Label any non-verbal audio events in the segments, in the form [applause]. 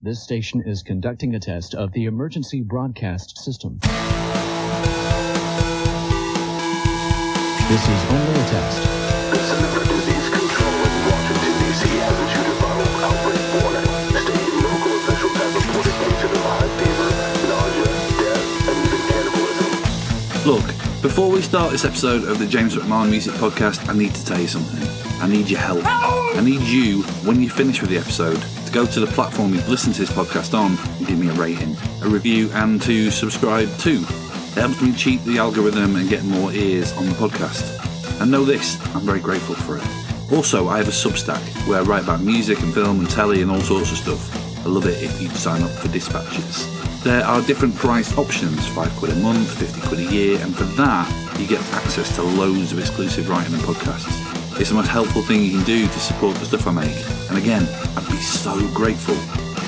This station is conducting a test of the emergency broadcast system. This is only a test. The Center for Disease Control in Washington, D.C. has issued a viral outbreak warning, stating local officials have reported cases of high fever, nausea, death, and even cannibalism. Look, before we start this episode of the James McMahon Music Podcast, I need to tell you something. I need your help. I need you, when you finish with the episode, to go to the platform you've listened to this podcast on and give me a rating, a review, and to subscribe too. It helps me cheat the algorithm and get more ears on the podcast. And know this, I'm very grateful for it. Also, I have a Substack where I write about music and film and telly and all sorts of stuff. I love it if you sign up for dispatches. There are different price options, 5 quid a month, 50 quid a year, and for that, you get access to loads of exclusive writing and podcasts. It's the most helpful thing you can do to support the stuff I make. And again, I'd be so grateful.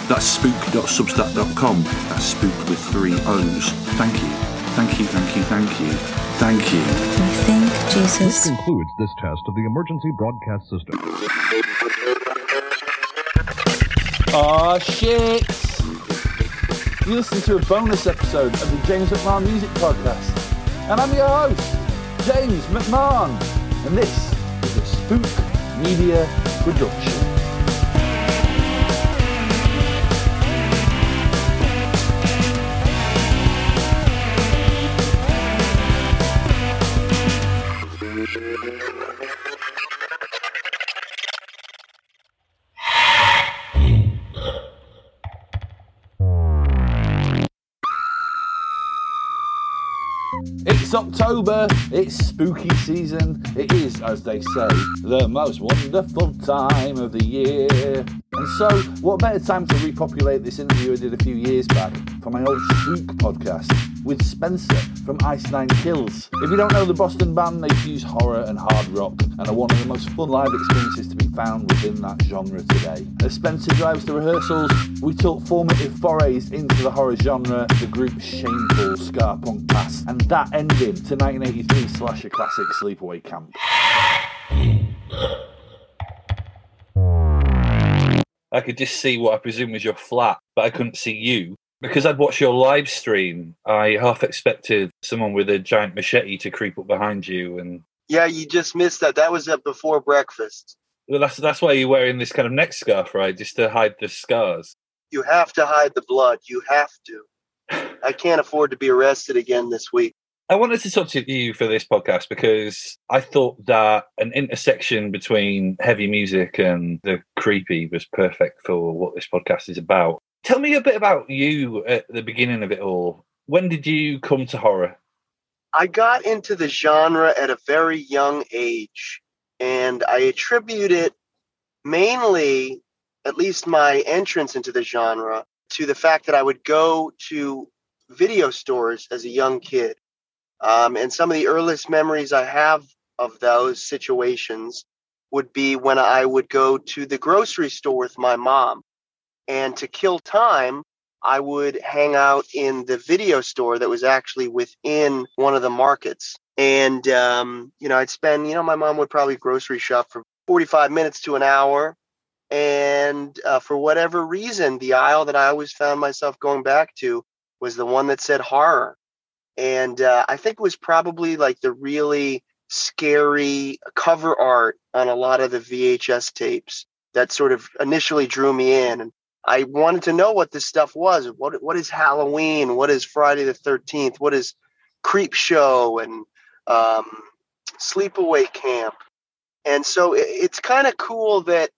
That's spoook.substack.com. That's spoook with three O's. Thank you. Thank you, thank you, thank you. Thank you. We think Jesus. This Jesus concludes this test of the emergency broadcast system. Aw, shit! You listen to a bonus episode of the James McMahon Music Podcast. And I'm your host, James McMahon. And this is a Spoook Media production. October, it's spooky season. It is, as they say, the most wonderful time of the year. And so, what better time to repopulate this interview I did a few years back for my old Spoook podcast with Spencer from Ice Nine Kills. If you don't know the Boston band, they fuse horror and hard rock and are one of the most fun live experiences to be found within that genre today. As Spencer drives the rehearsals, we talk formative forays into the horror genre, the group's shameful ska punk past, and that ending to 1983 slash slasher classic Sleepaway Camp. I could just see what I presume was your flat, but I couldn't see you. Because I'd watched your live stream, I half expected someone with a giant machete to creep up behind you and Yeah, you just missed that. That was at before breakfast. well that's that's why you're wearing this kind of neck scarf, right? Just to hide the scars. You have to hide the blood. You have to. [laughs] I can't afford to be arrested again this week. I wanted to talk to you for this podcast because I thought that an intersection between heavy music and the creepy was perfect for what this podcast is about. Tell me a bit about you at the beginning of it all. When did you come to horror? I got into the genre at a very young age, and I attribute it mainly, at least my entrance into the genre, to the fact that I would go to video stores as a young kid. Um, and some of the earliest memories I have of those situations would be when I would go to the grocery store with my mom. And to kill time, I would hang out in the video store that was actually within one of the markets. And, um, you know, I'd spend, you know, my mom would probably grocery shop for 45 minutes to an hour. And uh, for whatever reason, the aisle that I always found myself going back to was the one that said horror. And uh, I think it was probably like the really scary cover art on a lot of the VHS tapes that sort of initially drew me in. And I wanted to know what this stuff was. What what is Halloween? What is Friday the Thirteenth? What is Creepshow and um, Sleepaway Camp? And so it, it's kind of cool that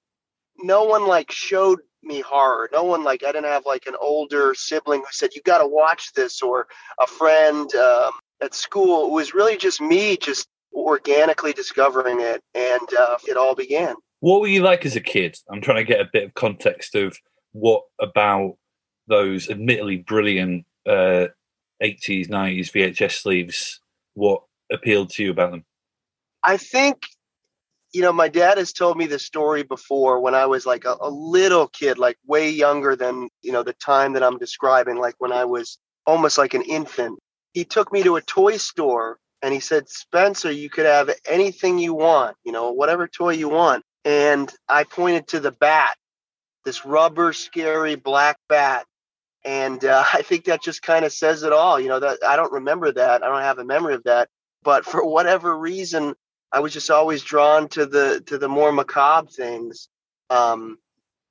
no one like showed me horror. No one like I didn't have like an older sibling who said you got to watch this or a friend um, at school. It was really just me just organically discovering it, and uh, it all began. What were you like as a kid? I'm trying to get a bit of context of what about those admittedly brilliant uh, 80s, 90s VHS sleeves, what appealed to you about them? I think, you know, my dad has told me this story before when I was like a, a little kid, like way younger than, you know, the time that I'm describing, like when I was almost like an infant. He took me to a toy store and he said, Spencer, you could have anything you want, you know, whatever toy you want. And I pointed to the bat this rubber scary black bat and uh, [laughs] i think that just kind of says it all you know that i don't remember that i don't have a memory of that but for whatever reason i was just always drawn to the to the more macabre things um,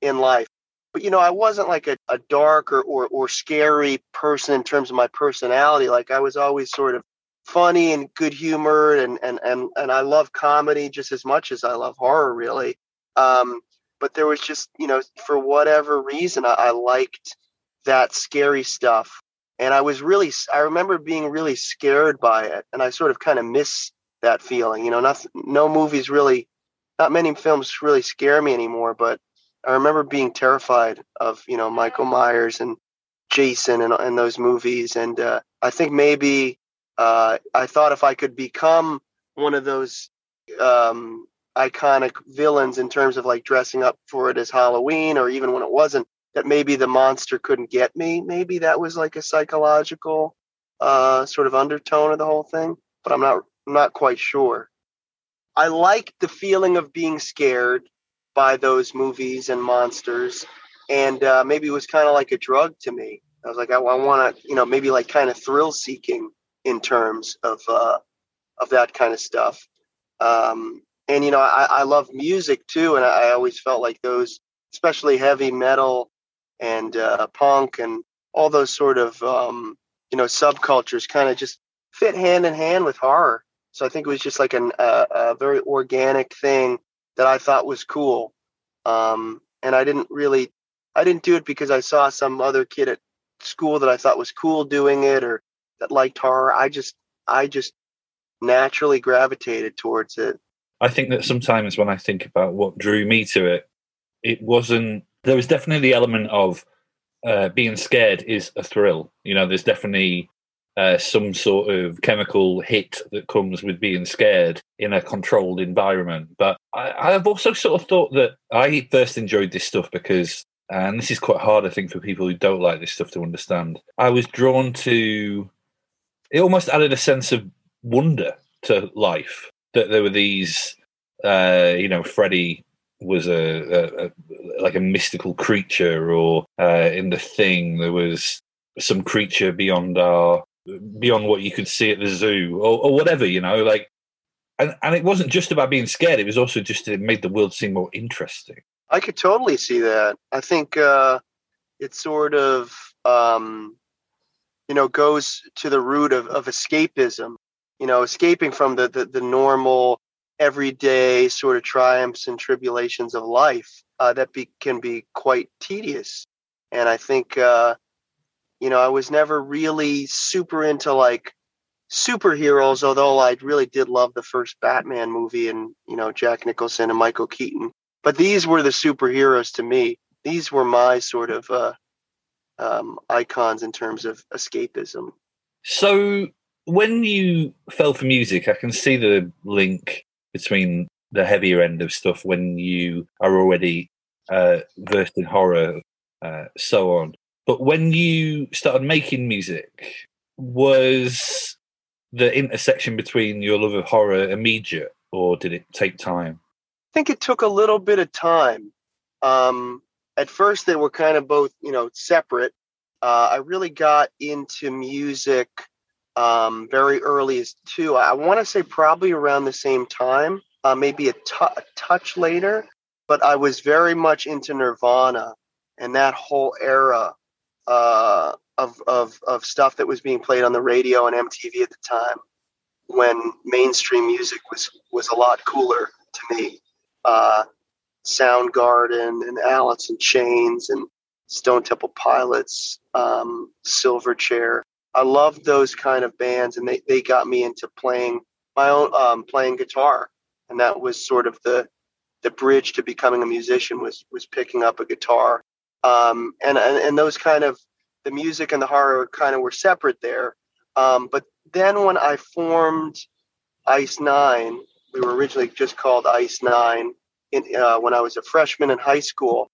in life. But you know i wasn't like a, a dark or, or or scary person in terms of my personality. Like i was always sort of funny and good humored and and and, and i love comedy just as much as i love horror really. Um, but there was just you know for whatever reason I, I liked that scary stuff. And i was really i remember being really scared by it and i sort of kind of miss that feeling you know not, no movies really not many films really scare me anymore but i remember being terrified of you know michael myers and jason and, and those movies and uh, i think maybe uh, i thought if i could become one of those um, iconic villains in terms of like dressing up for it as halloween or even when it wasn't that maybe the monster couldn't get me. Maybe that was like a psychological uh, sort of undertone of the whole thing, but I'm not I'm not quite sure. I liked the feeling of being scared by those movies and monsters, and uh, maybe it was kind of like a drug to me. I was like, I, I want to, you know, maybe like kind of thrill seeking in terms of uh, of that kind of stuff. Um, and you know, I, I love music too, and I, I always felt like those, especially heavy metal and uh, punk and all those sort of um, you know subcultures kind of just fit hand in hand with horror. So I think it was just like an, uh, a very organic thing that I thought was cool. Um, and I didn't really, I didn't do it because I saw some other kid at school that I thought was cool doing it or that liked horror. I just, I just naturally gravitated towards it. I think that sometimes when I think about what drew me to it, it wasn't there was definitely the element of uh, being scared is a thrill. You know, there's definitely uh, some sort of chemical hit that comes with being scared in a controlled environment. But I, I've also sort of thought that I first enjoyed this stuff because, and this is quite hard, I think, for people who don't like this stuff to understand. I was drawn to. It almost added a sense of wonder to life that there were these, uh, you know, Freddy was a, a, a, like a mystical creature, or uh, in the thing there was some creature beyond our beyond what you could see at the zoo, or, or whatever. You know, like, and and it wasn't just about being scared; it was also just it made the world seem more interesting. I could totally see that. I think uh, it sort of um, you know goes to the root of, of escapism. You know, escaping from the, the, the normal everyday sort of triumphs and tribulations of life uh, that be, can be quite tedious. And I think, uh, you know, I was never really super into like superheroes, although I really did love the first Batman movie and, you know, Jack Nicholson and Michael Keaton. But these were the superheroes to me. These were my sort of uh, um, icons in terms of escapism. So when you fell for music, I can see the link between the heavier end of stuff when you are already uh, versed in horror, uh, so on. But when you started making music, was the intersection between your love of horror immediate, or did it take time? I think it took a little bit of time. Um, at first, they were kind of both, you know, separate. Uh, I really got into music um, very early as two. I want to say probably around the same time, uh, maybe a, t- a touch later, but I was very much into Nirvana and that whole era uh, of, of, of stuff that was being played on the radio and MTV at the time when mainstream music was, was a lot cooler to me. Uh, Soundgarden and Alice in Chains and Stone Temple Pilots, um, Silverchair. I loved those kind of bands, and they, they got me into playing my own um, playing guitar, and that was sort of the the bridge to becoming a musician was was picking up a guitar, um, and, and and those kind of the music and the horror kind of were separate there. Um, but then when I formed Ice Nine, we were originally just called Ice Nine. In, uh, when I was a freshman in high school,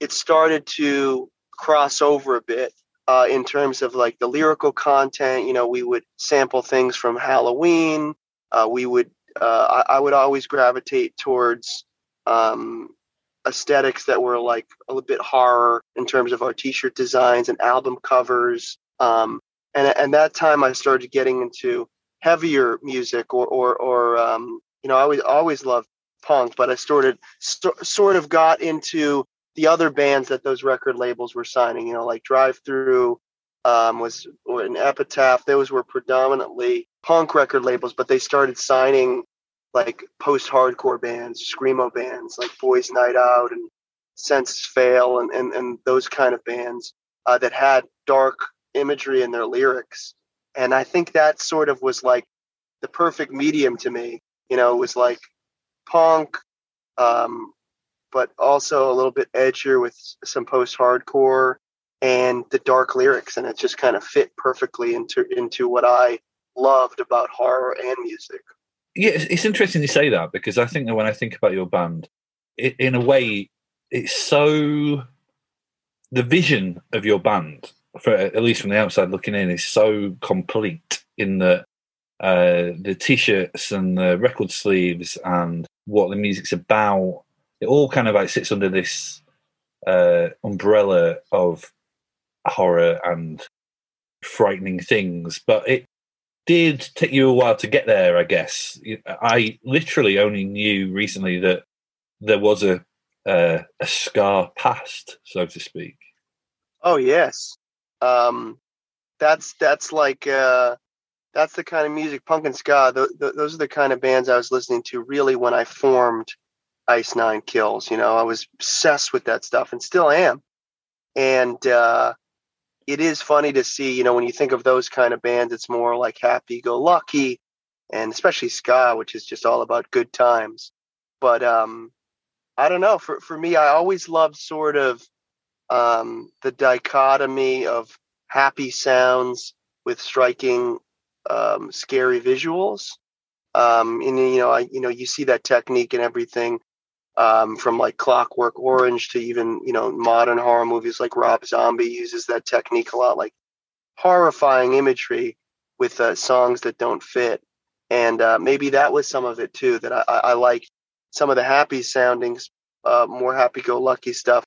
it started to cross over a bit uh, in terms of like the lyrical content. You know, we would sample things from Halloween. Uh, we would, uh, I, I, would always gravitate towards um, aesthetics that were like a little bit horror in terms of our t-shirt designs and album covers. Um, and and that time I started getting into heavier music or or or um, you know I always always loved punk, but I started st- sort of got into the other bands that those record labels were signing. You know, like Drive-Thru um, was or an Epitaph. Those were predominantly punk record labels, but they started signing like post-hardcore bands, screamo bands like Boys Night Out and Senses Fail and and, and those kind of bands uh, that had dark imagery in their lyrics. And I think that sort of was like the perfect medium to me. You know, it was like punk, um, but also a little bit edgier with some post-hardcore and the dark lyrics, and it just kind of fit perfectly into into what I loved about horror and music. Yeah, it's, interesting you say that because I think that when I think about your band, it, in a way, it's so the vision of your band, for at least from the outside looking in, is so complete in that uh, the t-shirts and the record sleeves and what the music's about. It all kind of like sits under this uh, umbrella of horror and frightening things, but it did take you a while to get there, I guess. I literally only knew recently that there was a uh, a ska past, so to speak. Oh yes, um, that's that's like uh, that's the kind of music, punk and ska. Th- th- those are the kind of bands I was listening to really when I formed Ice Nine Kills. You know, I was obsessed with that stuff and still am. And uh, it is funny to see, you know, when you think of those kind of bands, it's more like happy go lucky and especially ska, which is just all about good times. But um, I don't know. For, for me, I always loved sort of um, the dichotomy of happy sounds with striking, um, scary visuals. Um, and you know, I you know, you see that technique and everything um, from like Clockwork Orange to even you know modern horror movies like Rob Zombie uses that technique a lot, like horrifying imagery with uh, songs that don't fit. And uh, maybe that was some of it too that I, I liked some of the happy soundings, uh, more happy-go-lucky stuff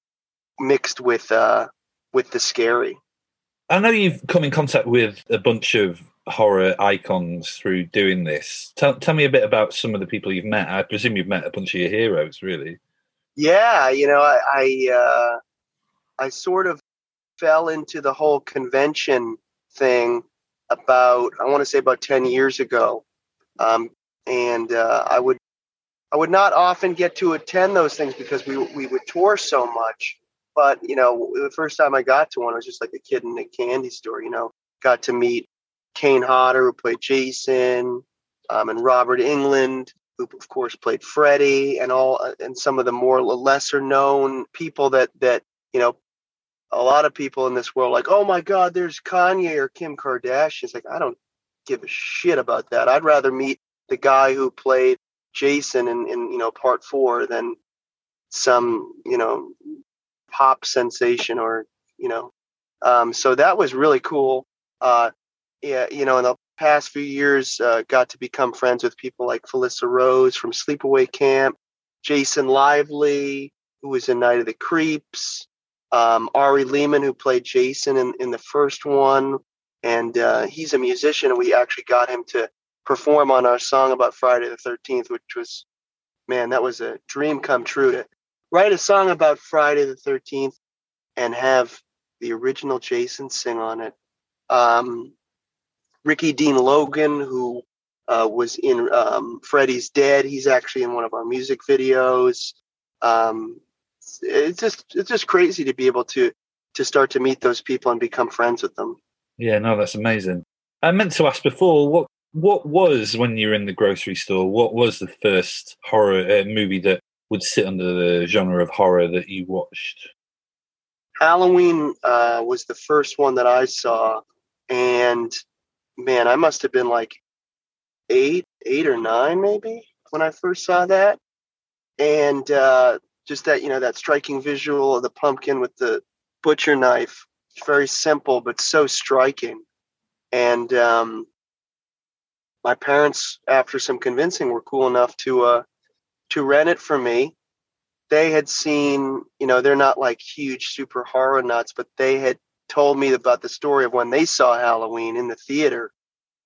mixed with uh, with the scary. I know you've come in contact with a bunch of horror icons through doing this. Tell, tell me a bit about some of the people you've met. I presume you've met a bunch of your heroes, really. Yeah, you know, I I, uh, I sort of fell into the whole convention thing about I want to say about ten years ago, um, and uh, I would I would not often get to attend those things because we we would tour so much. But you know, the first time I got to one, I was just like a kid in a candy store. You know, got to meet Kane Hodder, who played Jason, um, and Robert Englund, who of course played Freddy, and all uh, and some of the more lesser known people that that you know a lot of people in this world like, oh my God, there's Kanye or Kim Kardashian. It's like I don't give a shit about that. I'd rather meet the guy who played Jason in, in you know part four than some you know pop sensation or you know um, so that was really cool uh, yeah, you know, in the past few years, uh, got to become friends with people like Felissa Rose from Sleepaway Camp, Jason Lively, who was in Night of the Creeps, um, Ari Lehman, who played Jason in, in the first one. And uh, he's a musician, and we actually got him to perform on our song about Friday the 13th, which was, man, that was a dream come true to write a song about Friday the 13th and have the original Jason sing on it. Um, Ricky Dean Logan, who uh, was in um, Freddy's Dead. He's actually in one of our music videos. Um, it's just it's just crazy to be able to to start to meet those people and become friends with them. Yeah, no, that's amazing. I meant to ask before what what was when you were in the grocery store? What was the first horror uh, movie that would sit under the genre of horror that you watched? Halloween uh, was the first one that I saw, and man, I must have been like eight, eight or nine maybe when I first saw that. And uh, just that, you know, that striking visual of the pumpkin with the butcher knife, very simple, but so striking. And um, my parents, after some convincing, were cool enough to uh, to rent it for me. they had seen, you know, they're not like huge super horror nuts, but they had told me about the story of when they saw Halloween in the theater.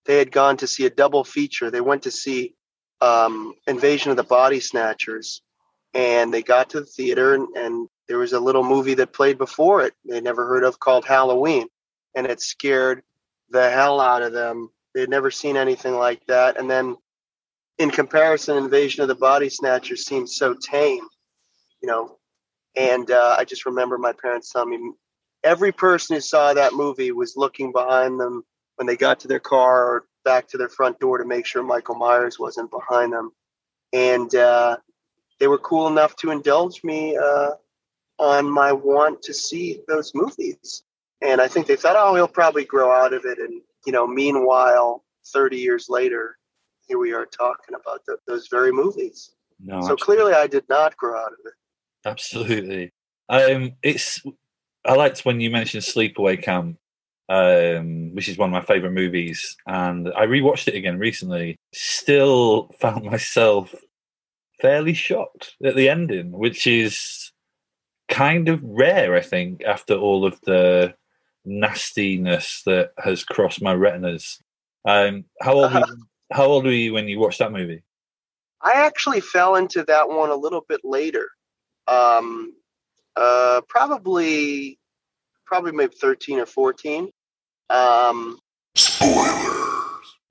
They had gone to see a double feature. They went to see um, Invasion of the Body Snatchers, and they got to the theater, and, and there was a little movie that played before it they never heard of called Halloween, and it scared the hell out of them. They'd never seen anything like that, and then in comparison, Invasion of the Body Snatchers seemed so tame, you know. And uh, I just remember my parents telling me every person who saw that movie was looking behind them when they got to their car or back to their front door to make sure Michael Myers wasn't behind them. And uh, they were cool enough to indulge me uh, on my want to see those movies. And I think they thought, oh, he'll probably grow out of it. And, you know, meanwhile, 30 years later, here we are talking about the, those very movies. No, So clearly I did not grow out of it. Absolutely. Um, it's I liked when you mentioned Sleepaway Camp, um, which is one of my favorite movies, and I rewatched it again recently. Still [laughs] found myself fairly shocked at the ending, which is kind of rare, I think, after all of the nastiness that has crossed my retinas. Um, how old were [laughs] you, how old were you when you watched that movie? I actually fell into that one a little bit later. Um, uh, probably, probably maybe 13 or 14. Um,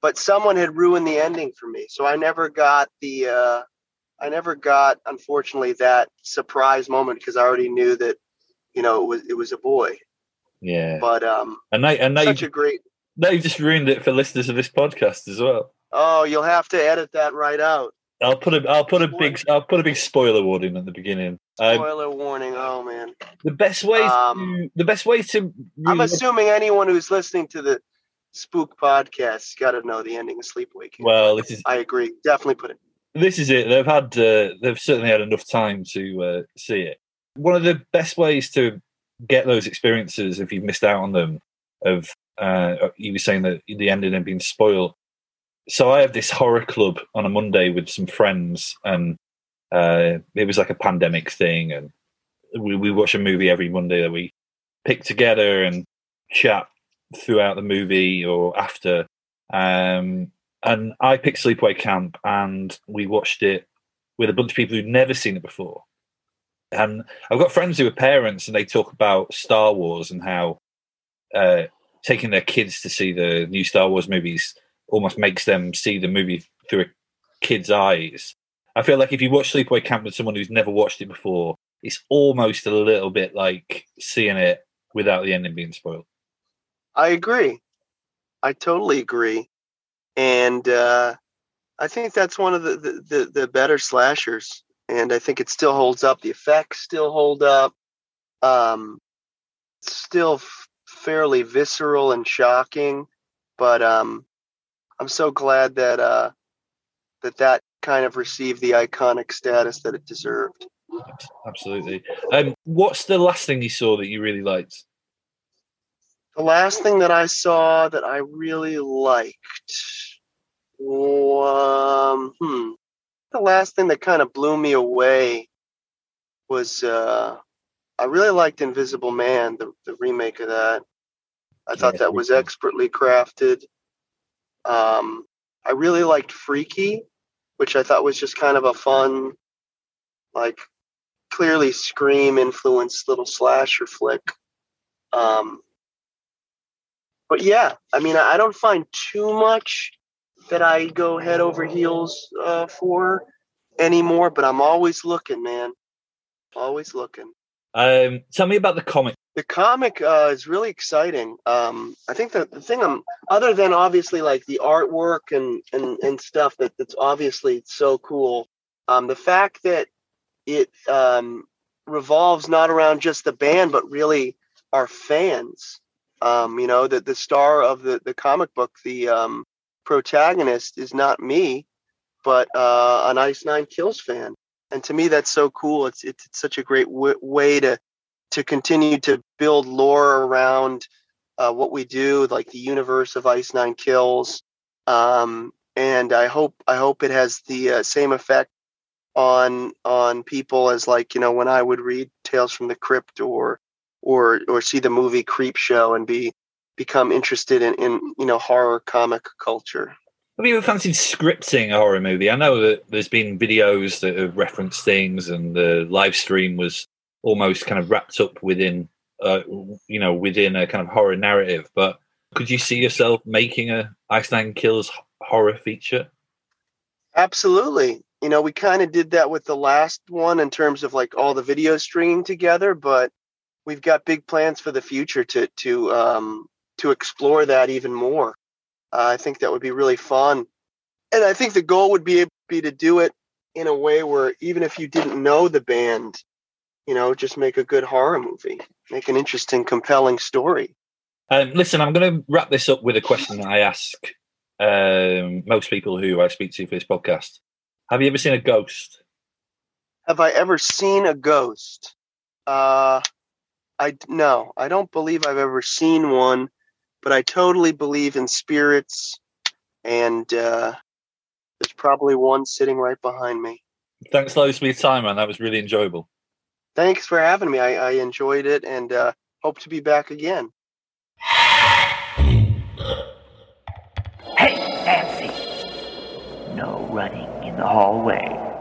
but someone had ruined the ending for me. So I never got the, uh, I never got, unfortunately, that surprise moment because I already knew that, you know, it was, it was a boy. Yeah, But, um, and now, and now such you a great, now you've just ruined it for listeners of this podcast as well. Oh, you'll have to edit that right out. I'll put a I'll put a big I'll put a big spoiler warning at the beginning. Um, Spoiler warning. Oh man. the best way Um, to the best way to I'm assuming anyone who's listening to the Spoook podcast got to know the ending of Sleepaway Camp. well this is I agree. Definitely put it. this is it. They've had uh, they've certainly had enough time to uh, see it. One of the best ways to get those experiences if you've missed out on them of uh, you were saying that the ending had been spoiled. So I have this horror club on a Monday with some friends, and uh, it was like a pandemic thing, and we, we watch a movie every Monday that we pick together and chat throughout the movie or after. Um, and I picked Sleepaway Camp, and we watched it with a bunch of people who'd never seen it before. And I've got friends who are parents, and they talk about Star Wars and how uh, taking their kids to see the new Star Wars movies almost makes them see the movie through a kid's eyes. I feel like if you watch Sleepaway Camp with someone who's never watched it before, it's almost a little bit like seeing it without the ending being spoiled. I agree. I totally agree. And uh, I think that's one of the, the, the, the better slashers. And I think it still holds up. The effects still hold up. Um, still f- fairly visceral and shocking. But um, I'm so glad that uh, that that kind of received the iconic status that it deserved. Absolutely. Um, what's the last thing you saw that you really liked? The last thing that I saw that I really liked, um, hmm, the last thing that kind of blew me away was uh, I really liked Invisible Man, the, the remake of that. I thought Yeah, that was expertly crafted. Um, I really liked Freaky, which I thought was just kind of a fun, like clearly Scream influenced little slasher flick. Um, but yeah, I mean, I don't find too much that I go head over heels uh, for anymore, but I'm always looking, man. Always looking. Um, tell me about the comic. The comic uh, is really exciting. Um, I think that the thing I'm, other than obviously like the artwork and and, and stuff that that's obviously so cool. Um, the fact that it um, revolves not around just the band, but really our fans. Um, you know, that the star of the the comic book, the um, protagonist, is not me, but uh, an Ice Nine Kills fan. And to me, that's so cool. It's it's, it's such a great w- way to to continue to build lore around uh, what we do, like the universe of Ice Nine Kills. Um, and I hope I hope it has the uh, same effect on on people as like you know when I would read Tales from the Crypt or or or see the movie Creepshow and be become interested in, in you know horror comic culture. Have you ever fancied scripting a horror movie? I know that there's been videos that have referenced things, and the live stream was almost kind of wrapped up within, uh, you know, within a kind of horror narrative. But could you see yourself making a Ice Nine Kills horror feature? Absolutely. You know, we kind of did that with the last one in terms of like all the videos stringing together, but we've got big plans for the future to to um, to explore that even more. Uh, I think that would be really fun, and I think the goal would be be to do it in a way where even if you didn't know the band, you know, just make a good horror movie, make an interesting, compelling story. Um, listen, I'm going to wrap this up with a question that I ask um, most people who I speak to for this podcast. Have you ever seen a ghost? Have I ever seen a ghost? Uh, I no, I don't believe I've ever seen one, but I totally believe in spirits, and uh, there's probably one sitting right behind me. Thanks loads for your time, man. That was really enjoyable. Thanks for having me. I, I enjoyed it, and uh, hope to be back again. Hey, Nancy! No running in the hallway.